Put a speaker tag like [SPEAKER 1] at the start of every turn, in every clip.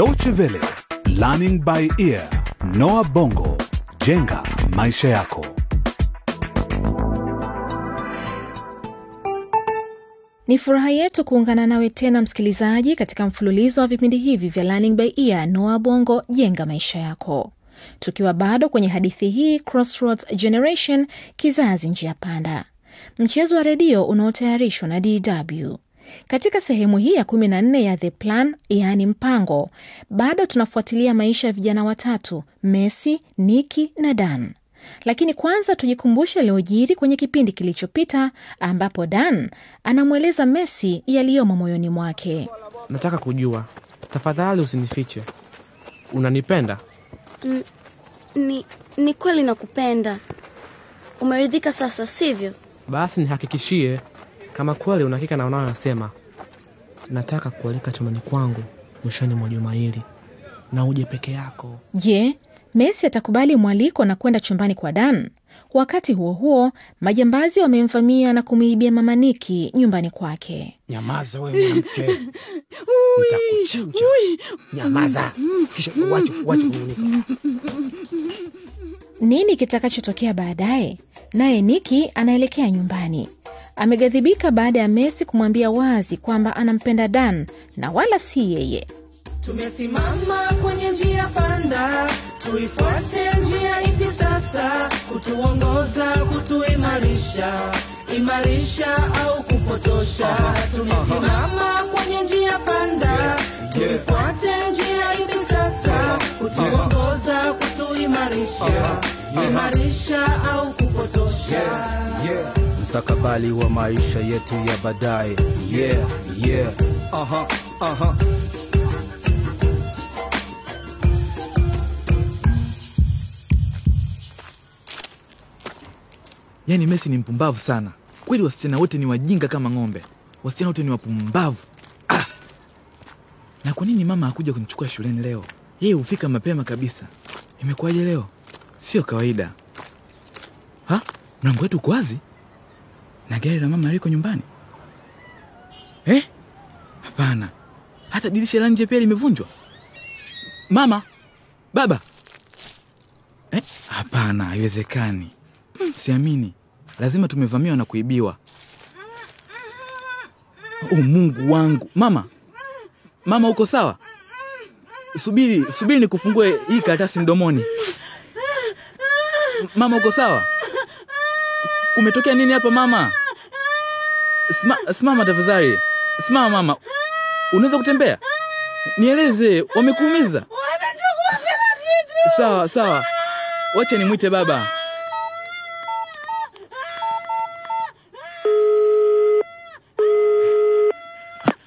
[SPEAKER 1] Deutsche Welle, Learning by Ear, Noah Bongo, jenga maisha yako.
[SPEAKER 2] Ni furaha yetu kuungana nawe tena msikilizaji, katika mfululizo wa vipindi hivi vya Learning by Ear, Noah Bongo, jenga maisha yako, tukiwa bado kwenye hadithi hii Crossroads Generation, kizazi njia panda, mchezo wa redio unaotayarishwa na DW. Katika sehemu hii ya 14 ya The Plan, yaani mpango, bado tunafuatilia maisha ya vijana watatu, Messi, Niki na Dan. Lakini kwanza tujikumbushe yaliyojiri kwenye kipindi kilichopita, ambapo Dan anamweleza Messi yaliyomo moyoni mwake.
[SPEAKER 3] Nataka kujua, tafadhali usinifiche. Unanipenda?
[SPEAKER 4] Ni, ni kweli nakupenda. Umeridhika sasa, sivyo?
[SPEAKER 3] Basi nihakikishie kama kweli unahakika na unayoyasema. Nataka kualika chumbani kwangu mwishoni mwa juma hili na uje peke yako.
[SPEAKER 2] Je, Messi atakubali mwaliko na kwenda chumbani kwa Dan? Wakati huo huo, majambazi wamemvamia na kumwibia mama Niki nyumbani kwake.
[SPEAKER 5] Nyamaza wewe mwanamke, nitakuchinja. Nyamaza kisha kunung'unika.
[SPEAKER 2] Nini kitakachotokea baadaye? Naye Niki anaelekea nyumbani. Ameghadhibika baada ya Messi kumwambia wazi kwamba anampenda Dan na wala si yeye.
[SPEAKER 6] Tumesimama kwenye njia panda, tuifuate njia ipi sasa? Kutuongoza, kutuimarisha, imarisha au kupotosha? Tumesimama kwenye njia panda, tuifuate njia ipi sasa? Kutuongoza, kutuimarisha, imarisha au kupotosha?
[SPEAKER 5] Yeah, mstakabali wa maisha yetu ya baadaye. Yeah, yeah. Aha, aha.
[SPEAKER 7] Yaani Messi ni mpumbavu sana kweli. Wasichana wote ni wajinga kama ng'ombe, wasichana wote ni wapumbavu ah! Na kwa nini mama hakuja kunichukua shuleni leo? Yeye hufika mapema kabisa. Imekuwaje leo? Sio kawaida. Mlango wetu uko wazi na gari la mama liko nyumbani eh? Hapana, hata dirisha la nje pia limevunjwa. Mama, baba eh? Hapana, haiwezekani. Mm, siamini, lazima tumevamiwa na kuibiwa. Oh, Mungu wangu! Mama, mama, uko sawa? Subiri, subiri nikufungue hii karatasi mdomoni. Mama, uko sawa? Kumetokea nini hapa mama? Sima, simama tafadhali, simama mama. Unaweza kutembea? Nieleze, wamekuumiza? Sawa sawa, wacha nimwite baba.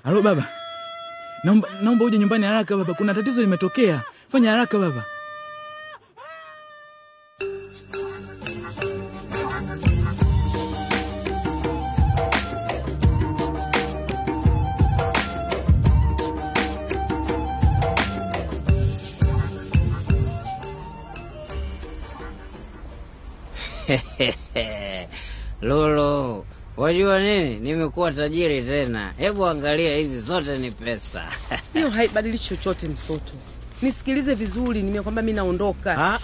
[SPEAKER 7] Halo baba, naomba, naomba uje nyumbani haraka baba, kuna tatizo limetokea. Fanya haraka baba.
[SPEAKER 8] Lulu, wajua nini? Nimekuwa tajiri tena. Hebu angalia, hizi zote ni pesa.
[SPEAKER 9] hiyo haibadilishi chochote msoto nisikilize vizuri nimekwambia mi naondoka
[SPEAKER 8] Ha?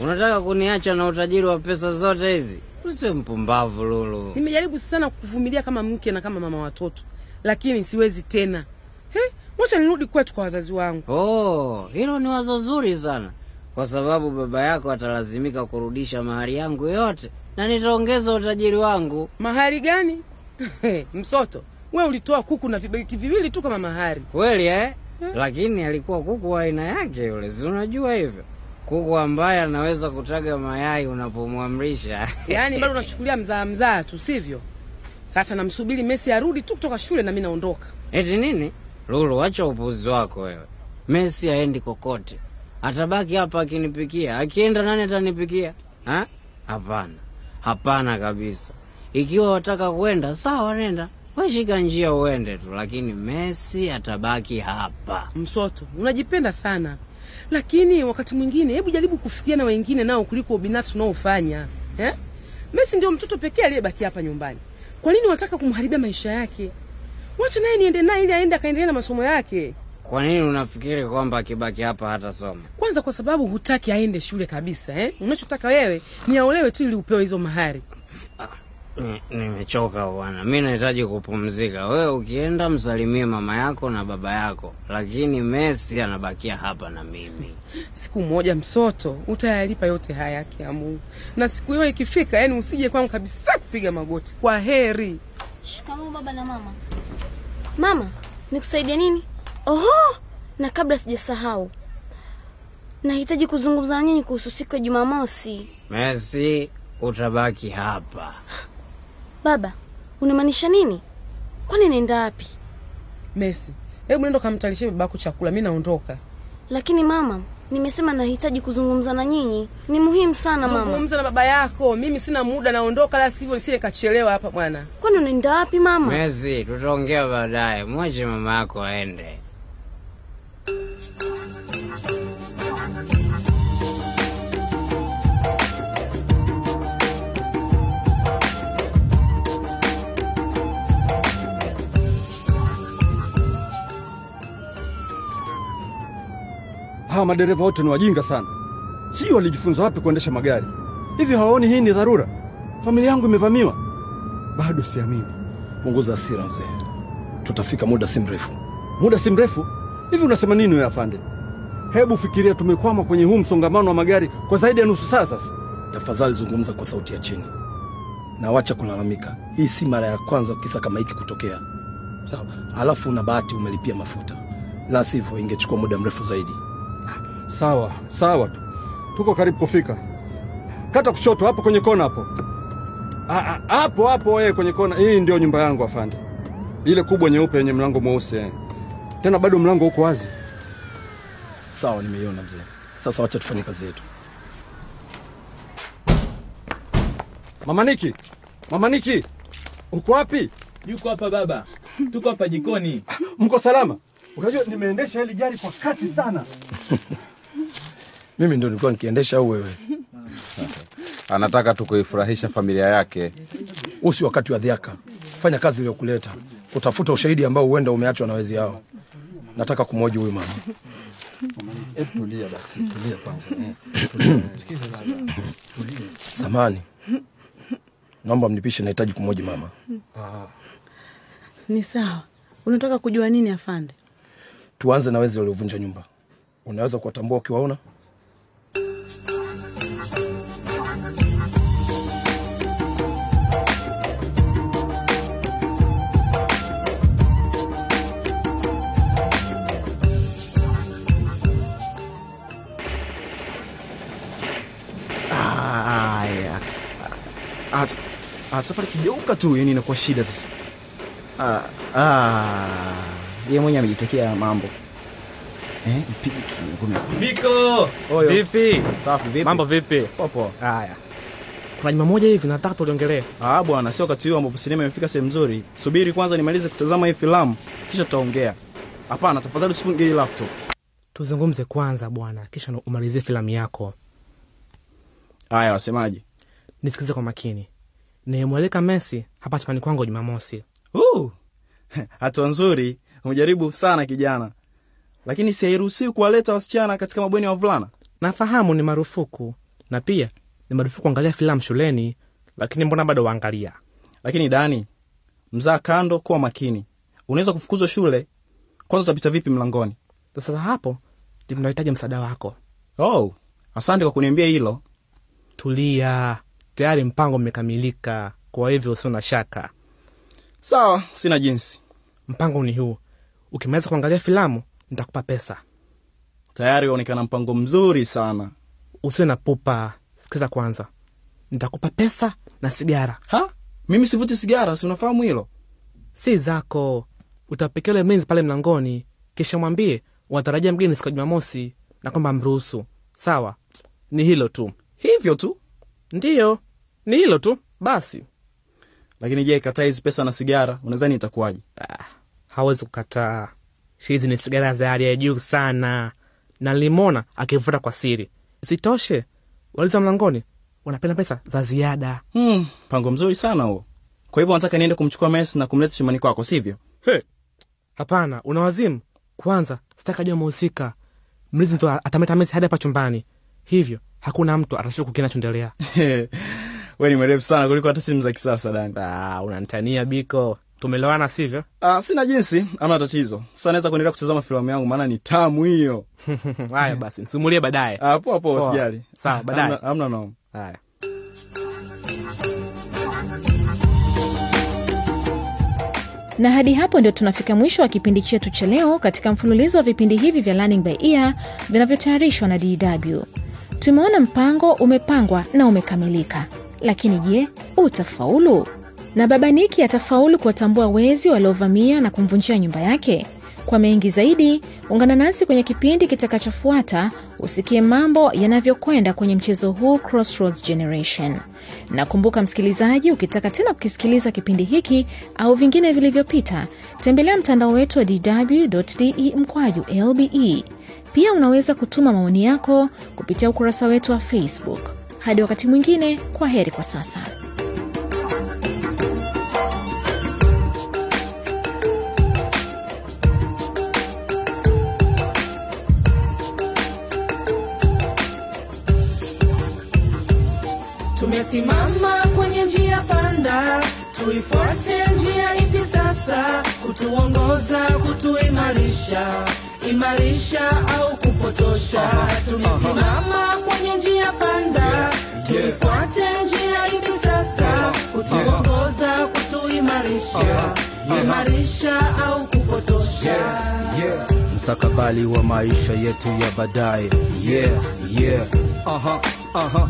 [SPEAKER 8] Unataka kuniacha na utajiri wa pesa zote hizi? Usiwe mpumbavu Lulu.
[SPEAKER 9] nimejaribu sana kuvumilia kama mke na kama mama watoto lakini siwezi tena He, wacha nirudi kwetu kwa wazazi wangu
[SPEAKER 8] Oh, hilo ni wazo zuri sana, kwa sababu baba yako atalazimika kurudisha mahari yangu yote na nitaongeza utajiri wangu.
[SPEAKER 9] mahari gani msoto we ulitoa kuku na viberiti viwili tu kama mahari
[SPEAKER 8] Kweli eh? Lakini alikuwa kuku wa aina yake yule, si unajua hivyo, kuku ambaye anaweza kutaga mayai unapomwamrisha.
[SPEAKER 9] yaani bado unachukulia mzaa mzaa tu sivyo sasa namsubiri Messi arudi tu kutoka shule na mimi naondoka
[SPEAKER 8] Eti nini? Lulu, acha upuzi wako wewe. Messi haendi kokote, atabaki hapa akinipikia. Akienda nani atanipikia? Ha? Hapana, hapana kabisa. Ikiwa wataka kwenda sawa, nenda weshika njia uende tu, lakini Messi atabaki hapa.
[SPEAKER 9] msoto unajipenda sana lakini wakati mwingine hebu jaribu kufikia na wengine nao kuliko binafsi unaofanya eh? mesi ndio mtoto pekee aliyebaki hapa nyumbani kwa nini wataka kumharibia maisha yake wacha naye niende naye ili aende akaendelea na masomo yake
[SPEAKER 8] Kwa nini unafikiri kwamba akibaki hapa hatasoma?
[SPEAKER 9] Kwanza kwa sababu hutaki aende shule kabisa eh? Unachotaka wewe ni aolewe tu ili upewe hizo mahari.
[SPEAKER 8] Nimechoka bwana, mi nahitaji kupumzika. Wewe ukienda msalimie mama yako na baba yako, lakini Messi anabakia hapa na mimi.
[SPEAKER 9] Siku moja msoto utayalipa yote haya yake ya Mungu, na siku hiyo ikifika, yani usije kwangu kabisa kupiga magoti. Kwa heri.
[SPEAKER 4] Shikamoo baba na mama. Mama, nikusaidia nini? Oho, na kabla sijasahau, nahitaji kuzungumza nyinyi kuhusu siku ya Jumamosi.
[SPEAKER 8] Messi, utabaki hapa.
[SPEAKER 4] Baba, unamaanisha nini? Kwani naenda wapi?
[SPEAKER 9] Messi, hebu nenda kamtalishe babako chakula, mi naondoka.
[SPEAKER 4] Lakini mama, nimesema nahitaji kuzungumza na nyinyi, ni muhimu sana mama.
[SPEAKER 9] Zungumza na baba yako, mimi sina muda, naondoka, la sivyo nisije kachelewa hapa bwana.
[SPEAKER 4] Kwani unaenda wapi mama?
[SPEAKER 8] Messi, tutaongea baadaye. Mwache mama yako aende.
[SPEAKER 10] Hawa madereva wote ni wajinga sana, sijui walijifunza wapi kuendesha magari hivi. Hawaoni hii ni dharura? Familia yangu imevamiwa. Bado siamini.
[SPEAKER 11] Punguza hasira mzee, tutafika muda si mrefu.
[SPEAKER 10] Muda si mrefu hivi? Unasema nini wewe afande? Hebu fikiria, tumekwama kwenye huu msongamano wa magari kwa zaidi ya nusu saa sasa.
[SPEAKER 11] Tafadhali zungumza kwa sauti ya chini na wacha kulalamika. Hii si mara ya kwanza kisa kama hiki kutokea, sawa? Alafu una bahati umelipia mafuta, la sivyo ingechukua muda mrefu zaidi.
[SPEAKER 10] Sawa sawa tu, tuko karibu kufika. Kata kushoto hapo kwenye kona hapo. Ah, ah, hapo hapo wewe kwenye kona. Hii ndio nyumba yangu afande, ile kubwa nyeupe yenye mlango mweusi eh. Tena bado mlango uko wazi.
[SPEAKER 11] Sawa, nimeiona mzee. Sasa wacha tufanye kazi yetu.
[SPEAKER 10] Mama Niki, Mama Niki, uko wapi?
[SPEAKER 7] Yuko hapa baba, tuko hapa jikoni.
[SPEAKER 10] Mko salama? Unajua nimeendesha hili gari kwa kasi sana.
[SPEAKER 11] Mimi ndo nilikuwa nikiendesha au wewe?
[SPEAKER 12] Anataka tu kuifurahisha familia yake.
[SPEAKER 11] Usi wakati wa dhiaka, fanya kazi iliyokuleta, utafuta ushahidi ambao huenda umeachwa na wezi hao. Nataka kumwoji huyu mama.
[SPEAKER 10] Hebu tulia basi, tulia kwanza.
[SPEAKER 11] Samani, naomba mnipishe, nahitaji kumwoji mama.
[SPEAKER 13] Ni sawa. Unataka kujua nini afande?
[SPEAKER 11] Tuanze na wezi waliovunja nyumba. Unaweza kuwatambua ukiwaona?
[SPEAKER 14] Asa pale kigeuka tu yani inakuwa shida sasa. Ah, ah. Yeye mwenye amejitekea mambo. Eh, mpige kuna.
[SPEAKER 3] Niko vipi?
[SPEAKER 14] Safi vipi?
[SPEAKER 3] Mambo vipi?
[SPEAKER 14] Popo.
[SPEAKER 3] Haya, kuna juma moja hivi nataka tuliongelee.
[SPEAKER 14] Ah bwana, sio wakati huu ambapo sinema imefika sehemu nzuri. Subiri kwanza nimalize kutazama hii filamu kisha tutaongea. Hapana, tafadhali usifunge hii laptop.
[SPEAKER 3] Tuzungumze kwanza bwana, kisha umalizie filamu yako.
[SPEAKER 14] Haya, wasemaje?
[SPEAKER 3] Nisikize kwa makini. Nimemwalika Messi hapa chumbani kwangu Jumamosi.
[SPEAKER 14] Uh, hatua nzuri. Umejaribu sana kijana, lakini si hairuhusiwi kuwaleta wasichana katika mabweni ya wavulana.
[SPEAKER 3] Nafahamu ni marufuku, na pia ni marufuku kuangalia filamu shuleni, lakini mbona bado waangalia?
[SPEAKER 14] Lakini Dani, mzaa kando, kuwa makini. Unaweza kufukuzwa shule. Kwanza utapita vipi mlangoni?
[SPEAKER 3] Sasa hapo ndio tunahitaji msaada wako.
[SPEAKER 14] Oh, asante kwa kuniambia hilo.
[SPEAKER 3] Tulia, tayari mpango umekamilika, kwa hivyo usio na shaka.
[SPEAKER 14] Sawa, sina jinsi.
[SPEAKER 3] Mpango ni huu: ukimaliza kuangalia filamu, nitakupa pesa.
[SPEAKER 14] Tayari waonekana mpango mzuri sana.
[SPEAKER 3] Usiwe na pupa, sikiza kwanza. Nitakupa pesa na sigara.
[SPEAKER 14] Ha? Mimi sivuti sigara, si unafahamu hilo?
[SPEAKER 3] Si zako. Utapikia ule mlinzi pale mlangoni, kisha mwambie unatarajia mgeni siku ya Jumamosi na kwamba mruhusu. Sawa, ni hilo tu.
[SPEAKER 14] Hivyo tu?
[SPEAKER 3] Ndiyo, ni hilo tu basi.
[SPEAKER 14] Lakini je, kataa hizi pesa na sigara, unadhani itakuwaje?
[SPEAKER 3] Ah, hawezi kukataa. Hizi ni sigara za hali ya juu sana, na limona akivuta kwa siri. Isitoshe, waliza mlangoni wanapenda pesa za ziada.
[SPEAKER 14] Hmm, pango mzuri sana huo. Kwa hivyo nataka niende kumchukua mes na kumleta shimani kwako, sivyo?
[SPEAKER 3] He, hapana, una wazimu Kwanza sitaki ajua mhusika, mlinzi ndo atameta mesi hadi hapa chumbani, hivyo hakuna mtu atashuku kinachoendelea.
[SPEAKER 14] we ni mwerevu sana kuliko hata simu za kisasa Dani.
[SPEAKER 3] Ah, unanitania Biko, tumelewana sivyo?
[SPEAKER 14] Ah, sina jinsi, amna tatizo. Sasa naweza kuendelea kutazama filamu yangu, maana ni tamu hiyo.
[SPEAKER 3] Haya basi, nsimulie baadaye.
[SPEAKER 14] Ah, poa poa, sijali.
[SPEAKER 3] Sawa, baadaye.
[SPEAKER 14] amna Hamna noma.
[SPEAKER 3] Haya.
[SPEAKER 2] Na hadi hapo ndio tunafika mwisho wa kipindi chetu cha leo katika mfululizo wa vipindi hivi vya Learning by Ear vinavyotayarishwa na DW. Tumeona mpango umepangwa na umekamilika, lakini je, utafaulu? Na baba Niki atafaulu kuwatambua wezi waliovamia na kumvunjia nyumba yake? Kwa mengi zaidi, ungana nasi kwenye kipindi kitakachofuata usikie mambo yanavyokwenda kwenye mchezo huu Crossroads Generation. Na kumbuka msikilizaji, ukitaka tena kukisikiliza kipindi hiki au vingine vilivyopita, tembelea mtandao wetu wa dw.de mkwaju lbe. Pia unaweza kutuma maoni yako kupitia ukurasa wetu wa Facebook. Hadi wakati mwingine, kwa heri kwa sasa.
[SPEAKER 6] Tumesimama kwenye njia panda, tuifuate njia ipi sasa? Kutuongoza, kutuimarisha, imarisha au kupotosha? Tumesimama kwenye njia panda, tuifuate njia ipi sasa? Kutuongoza, kutuimarisha, imarisha au kupotosha?
[SPEAKER 5] Mstakabali wa maisha yetu ya baadaye yeah, yeah. Aha, aha.